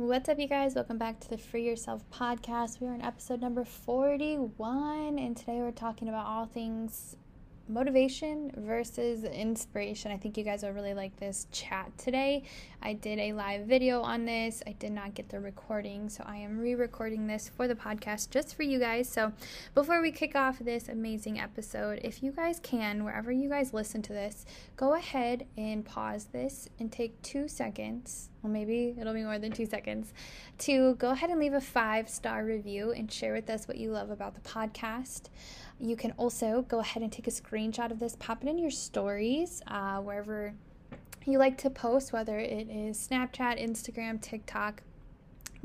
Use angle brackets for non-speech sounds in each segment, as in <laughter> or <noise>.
What's up, you guys? Welcome back to the Free Yourself podcast. We are in episode number 41, and today we're talking about all things motivation versus inspiration. I think you guys will really like this chat today. I did a live video on this. I did not get the recording, so I am re recording this for the podcast just for you guys. So, before we kick off this amazing episode, if you guys can, wherever you guys listen to this, go ahead and pause this and take two seconds, well, maybe it'll be more than two seconds, to go ahead and leave a five star review and share with us what you love about the podcast. You can also go ahead and take a screenshot of this, pop it in your stories, uh, wherever you like to post, whether it is Snapchat, Instagram, TikTok.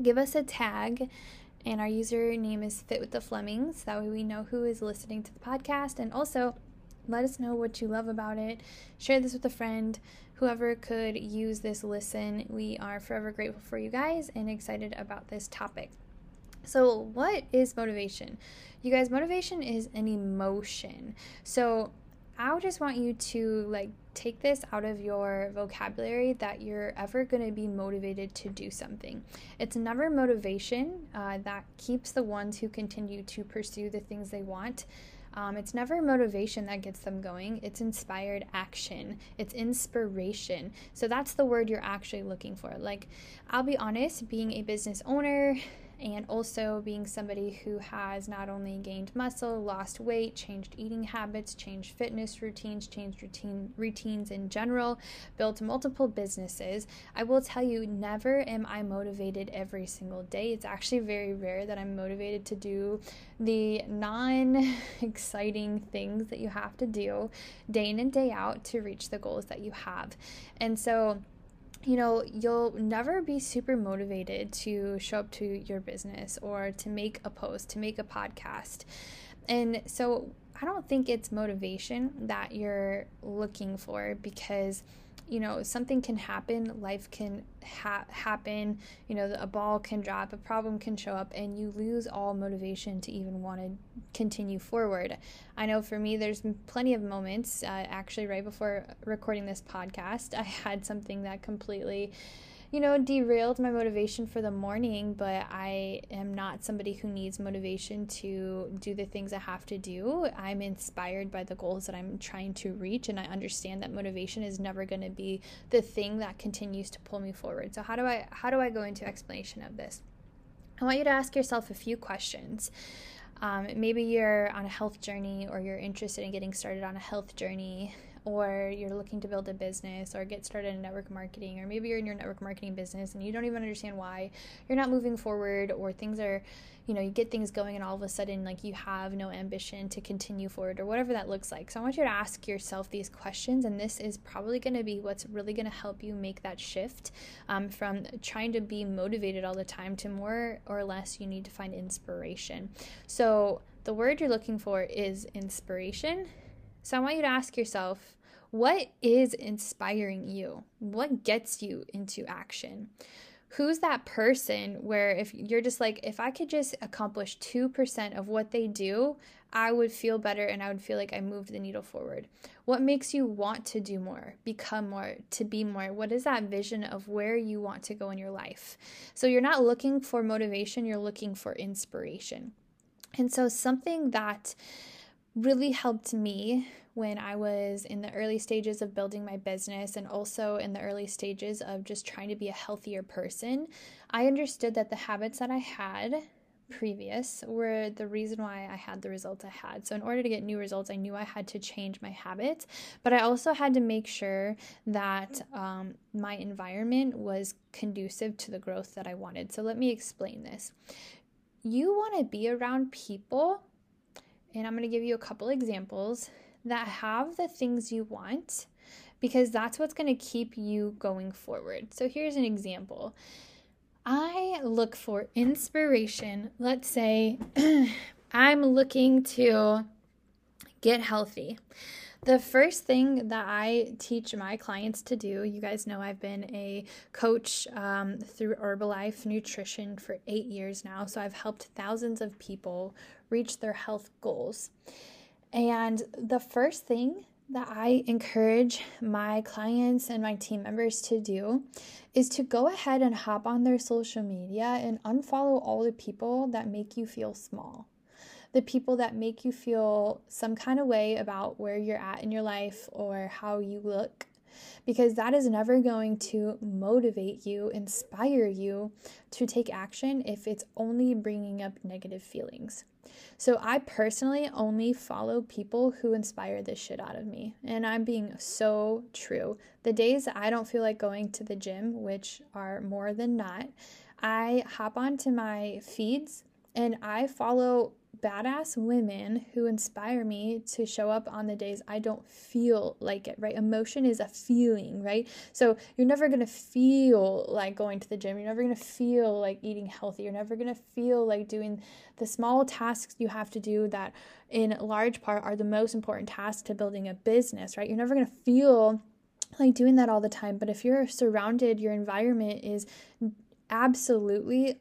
Give us a tag, and our username is Fit with the Flemings. That way we know who is listening to the podcast. And also, let us know what you love about it. Share this with a friend. Whoever could use this listen, we are forever grateful for you guys and excited about this topic. So, what is motivation? You guys, motivation is an emotion. So, I just want you to like take this out of your vocabulary that you're ever going to be motivated to do something. It's never motivation uh, that keeps the ones who continue to pursue the things they want. Um, it's never motivation that gets them going. It's inspired action. It's inspiration. So that's the word you're actually looking for. Like, I'll be honest, being a business owner, and also being somebody who has not only gained muscle, lost weight, changed eating habits, changed fitness routines, changed routine routines in general, built multiple businesses. I will tell you, never am I motivated every single day. It's actually very rare that I'm motivated to do the non-exciting things that you have to do day in and day out to reach the goals that you have. And so you know, you'll never be super motivated to show up to your business or to make a post, to make a podcast. And so I don't think it's motivation that you're looking for because you know something can happen life can ha- happen you know a ball can drop a problem can show up and you lose all motivation to even want to continue forward. I know for me there's plenty of moments uh, actually right before recording this podcast i had something that completely you know, derailed my motivation for the morning, but I am not somebody who needs motivation to do the things I have to do. I'm inspired by the goals that I'm trying to reach, and I understand that motivation is never going to be the thing that continues to pull me forward. So how do I how do I go into explanation of this? I want you to ask yourself a few questions. Um, maybe you're on a health journey or you're interested in getting started on a health journey or you're looking to build a business or get started in network marketing, or maybe you're in your network marketing business and you don't even understand why you're not moving forward, or things are, you know, you get things going and all of a sudden, like you have no ambition to continue forward, or whatever that looks like. So I want you to ask yourself these questions, and this is probably going to be what's really going to help you make that shift um, from trying to be motivated all the time to more or less you need to find inspiration. So the word you're looking for is inspiration. So I want you to ask yourself, what is inspiring you? What gets you into action? Who's that person where if you're just like, if I could just accomplish 2% of what they do, I would feel better and I would feel like I moved the needle forward. What makes you want to do more, become more, to be more? What is that vision of where you want to go in your life? So you're not looking for motivation, you're looking for inspiration. And so something that really helped me when I was in the early stages of building my business and also in the early stages of just trying to be a healthier person, I understood that the habits that I had previous were the reason why I had the results I had. So, in order to get new results, I knew I had to change my habits, but I also had to make sure that um, my environment was conducive to the growth that I wanted. So, let me explain this. You want to be around people and I'm going to give you a couple examples that have the things you want because that's what's going to keep you going forward. So here's an example. I look for inspiration. Let's say <clears throat> I'm looking to get healthy. The first thing that I teach my clients to do, you guys know I've been a coach um, through Herbalife Nutrition for eight years now. So I've helped thousands of people reach their health goals. And the first thing that I encourage my clients and my team members to do is to go ahead and hop on their social media and unfollow all the people that make you feel small. The people that make you feel some kind of way about where you're at in your life or how you look because that is never going to motivate you, inspire you to take action if it's only bringing up negative feelings. So, I personally only follow people who inspire this shit out of me. And I'm being so true. The days I don't feel like going to the gym, which are more than not, I hop onto my feeds and I follow badass women who inspire me to show up on the days I don't feel like it, right? Emotion is a feeling, right? So you're never going to feel like going to the gym. You're never going to feel like eating healthy. You're never going to feel like doing the small tasks you have to do that, in large part, are the most important tasks to building a business, right? You're never going to feel like doing that all the time. But if you're surrounded, your environment is absolutely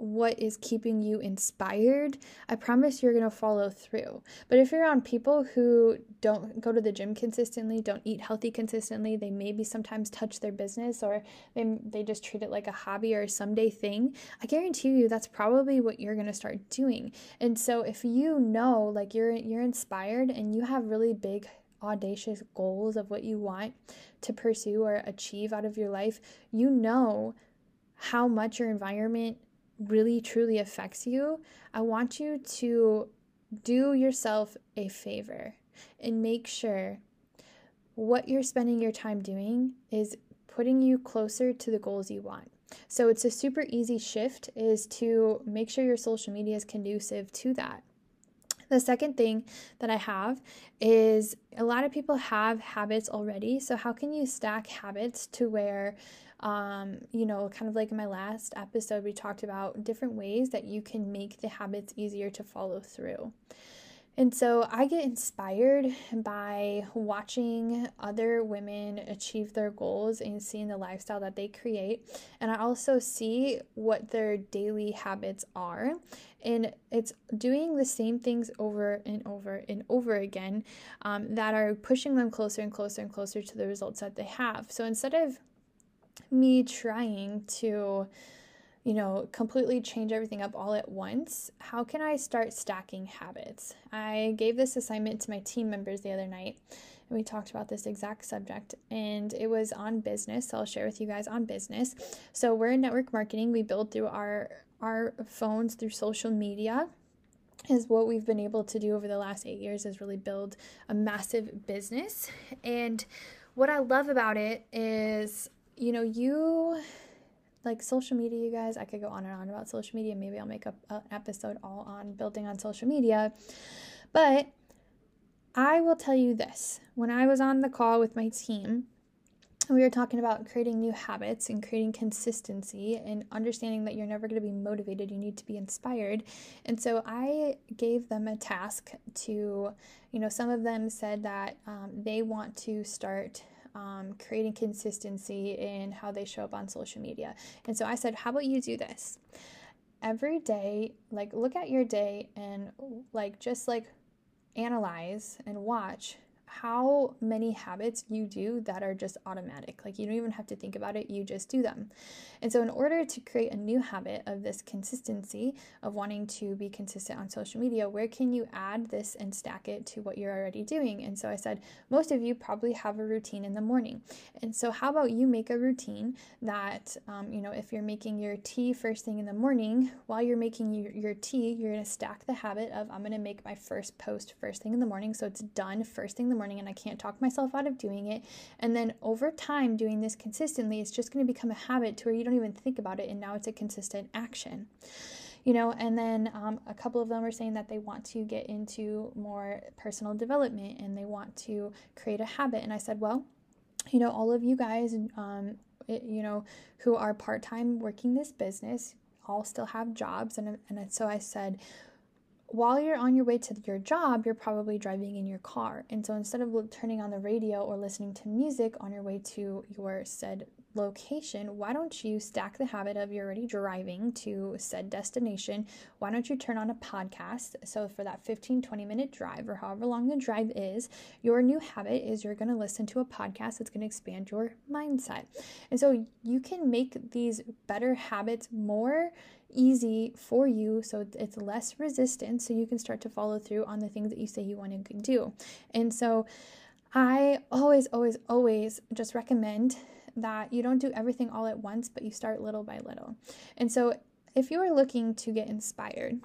what is keeping you inspired, I promise you're going to follow through. But if you're on people who don't go to the gym consistently, don't eat healthy consistently, they maybe sometimes touch their business or they, they just treat it like a hobby or a someday thing, I guarantee you that's probably what you're going to start doing. And so if you know like you're you're inspired and you have really big audacious goals of what you want to pursue or achieve out of your life, you know how much your environment really truly affects you, I want you to do yourself a favor and make sure what you're spending your time doing is putting you closer to the goals you want. So it's a super easy shift is to make sure your social media is conducive to that. The second thing that I have is a lot of people have habits already. So, how can you stack habits to where um, you know, kind of like in my last episode, we talked about different ways that you can make the habits easier to follow through. And so I get inspired by watching other women achieve their goals and seeing the lifestyle that they create. And I also see what their daily habits are. And it's doing the same things over and over and over again um, that are pushing them closer and closer and closer to the results that they have. So instead of me trying to, you know, completely change everything up all at once, how can I start stacking habits? I gave this assignment to my team members the other night and we talked about this exact subject and it was on business. So I'll share with you guys on business. So we're in network marketing. We build through our our phones through social media is what we've been able to do over the last 8 years is really build a massive business. And what I love about it is you know, you like social media, you guys. I could go on and on about social media. Maybe I'll make a, an episode all on building on social media. But I will tell you this when I was on the call with my team, we were talking about creating new habits and creating consistency and understanding that you're never going to be motivated. You need to be inspired. And so I gave them a task to, you know, some of them said that um, they want to start um, creating consistency in how they show up on social media. And so I said, How about you do this? Every day, like look at your day and like just like analyze and watch how many habits you do that are just automatic. Like you don't even have to think about it, you just do them. And so, in order to create a new habit of this consistency, of wanting to be consistent on social media, where can you add this and stack it to what you're already doing? And so, I said, most of you probably have a routine in the morning. And so, how about you make a routine that, um, you know, if you're making your tea first thing in the morning, while you're making your, your tea, you're going to stack the habit of, I'm going to make my first post first thing in the morning. So, it's done first thing in the morning and I can't talk myself out of doing it. And then over time, doing this consistently, it's just going to become a habit to where you don't even think about it. And now it's a consistent action you know and then um, a couple of them are saying that they want to get into more personal development and they want to create a habit and i said well you know all of you guys um, it, you know who are part-time working this business all still have jobs and, and so i said while you're on your way to your job, you're probably driving in your car. And so instead of turning on the radio or listening to music on your way to your said location, why don't you stack the habit of you're already driving to said destination? Why don't you turn on a podcast? So, for that 15, 20 minute drive or however long the drive is, your new habit is you're going to listen to a podcast that's going to expand your mindset. And so, you can make these better habits more easy for you so it's less resistant so you can start to follow through on the things that you say you want to do. And so, I always, always, always just recommend that you don't do everything all at once, but you start little by little. And so, if you are looking to get inspired,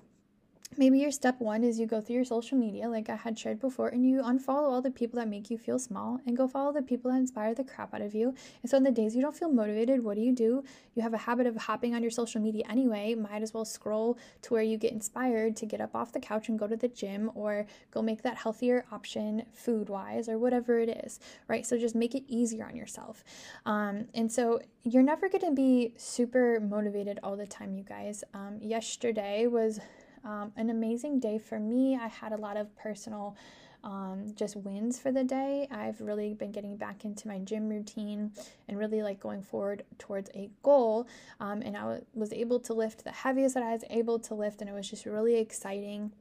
maybe your step one is you go through your social media, like I had shared before, and you unfollow all the people that make you feel small and go follow the people that inspire the crap out of you. And so, in the days you don't feel motivated, what do you do? You have a habit of hopping on your social media anyway. Might as well scroll to where you get inspired to get up off the couch and go to the gym or go make that healthier option food wise or whatever it is, right? So, just make it easier on yourself. Um, and so, you're never going to be super motivated all the time, you guys. Um, yesterday was um, an amazing day for me. I had a lot of personal um, just wins for the day. I've really been getting back into my gym routine and really like going forward towards a goal. Um, and I w- was able to lift the heaviest that I was able to lift, and it was just really exciting.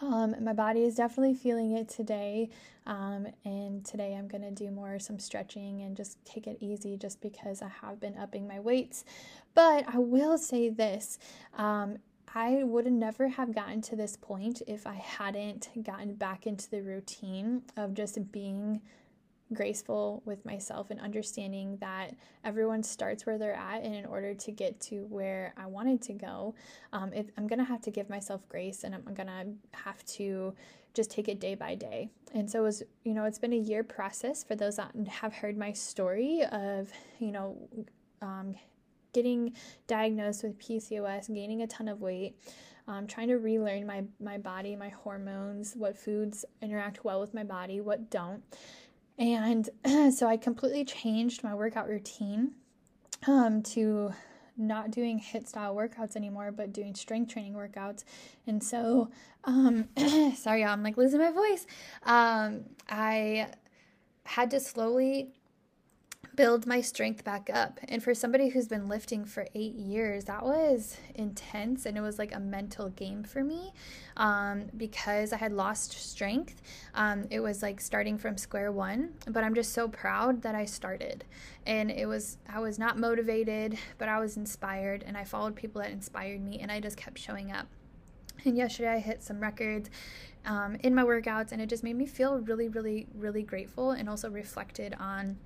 Um, my body is definitely feeling it today. Um, and today I'm going to do more some stretching and just take it easy just because I have been upping my weights. But I will say this um, I would never have gotten to this point if I hadn't gotten back into the routine of just being graceful with myself and understanding that everyone starts where they're at and in order to get to where i wanted to go um, i'm gonna have to give myself grace and i'm gonna have to just take it day by day. And so it was you know it's been a year process for those that have heard my story of you know um, getting diagnosed with PCOS, gaining a ton of weight, um, trying to relearn my, my body, my hormones, what foods interact well with my body, what don't. And <clears throat> so I completely changed my workout routine um, to not doing HIIT style workouts anymore, but doing strength training workouts. And so, um, <clears throat> sorry, I'm like losing my voice. Um, I had to slowly build my strength back up. And for somebody who's been lifting for eight years, that was intense and it was like a mental game for me um, because I had lost strength. Um, it was like starting from square one, but I'm just so proud that I started. And it was, I was not motivated, but I was inspired and I followed people that inspired me and I just kept showing up. And yesterday I hit some records um, in my workouts and it just made me feel really, really, really grateful and also reflected on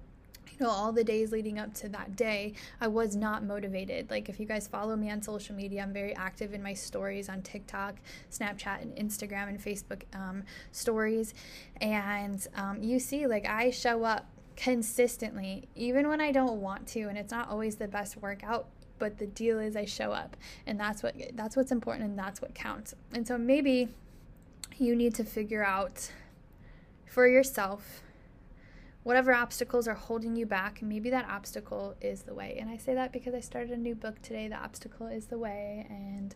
know, all the days leading up to that day, I was not motivated. Like, if you guys follow me on social media, I'm very active in my stories on TikTok, Snapchat, and Instagram and Facebook um, stories. And um, you see, like, I show up consistently, even when I don't want to, and it's not always the best workout. But the deal is, I show up, and that's what that's what's important, and that's what counts. And so maybe you need to figure out for yourself whatever obstacles are holding you back, maybe that obstacle is the way. And I say that because I started a new book today, The Obstacle is the Way. And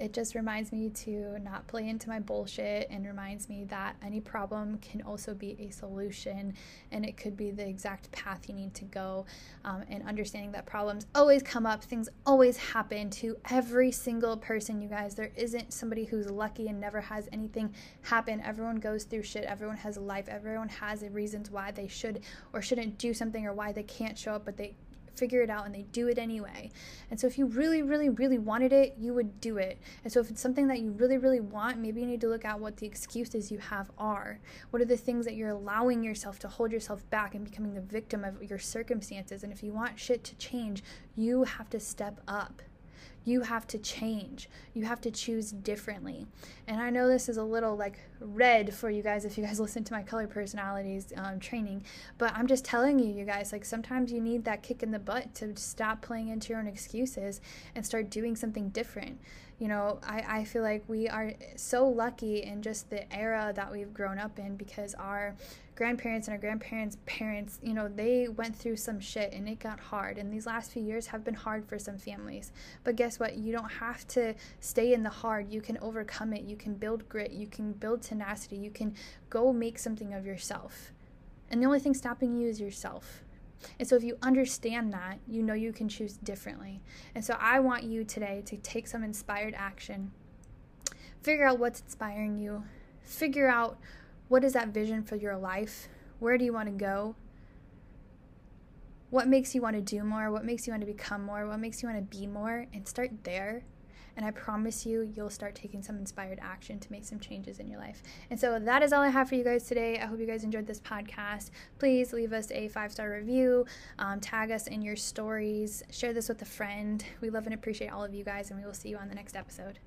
it just reminds me to not play into my bullshit and reminds me that any problem can also be a solution and it could be the exact path you need to go. Um, and understanding that problems always come up, things always happen to every single person, you guys. There isn't somebody who's lucky and never has anything happen. Everyone goes through shit, everyone has a life, everyone has reasons why they should or shouldn't do something or why they can't show up, but they figure it out and they do it anyway. And so if you really, really, really wanted it, you would do it. And so if it's something that you really, really want, maybe you need to look at what the excuses you have are. What are the things that you're allowing yourself to hold yourself back and becoming the victim of your circumstances? And if you want shit to change, you have to step up you have to change. You have to choose differently. And I know this is a little like red for you guys if you guys <laughs> listen to my color personalities um, training, but I'm just telling you, you guys, like sometimes you need that kick in the butt to stop playing into your own excuses and start doing something different you know, I, I feel like we are so lucky in just the era that we've grown up in because our grandparents and our grandparents' parents, you know, they went through some shit and it got hard. And these last few years have been hard for some families. But guess what? You don't have to stay in the hard. You can overcome it. You can build grit. You can build tenacity. You can go make something of yourself. And the only thing stopping you is yourself And so, if you understand that, you know you can choose differently. And so, I want you today to take some inspired action, figure out what's inspiring you, figure out what is that vision for your life, where do you want to go, what makes you want to do more, what makes you want to become more, what makes you want to be more, and start there. And I promise you, you'll start taking some inspired action to make some changes in your life. And so that is all I have for you guys today. I hope you guys enjoyed this podcast. Please leave us a five star review, um, tag us in your stories, share this with a friend. We love and appreciate all of you guys, and we will see you on the next episode.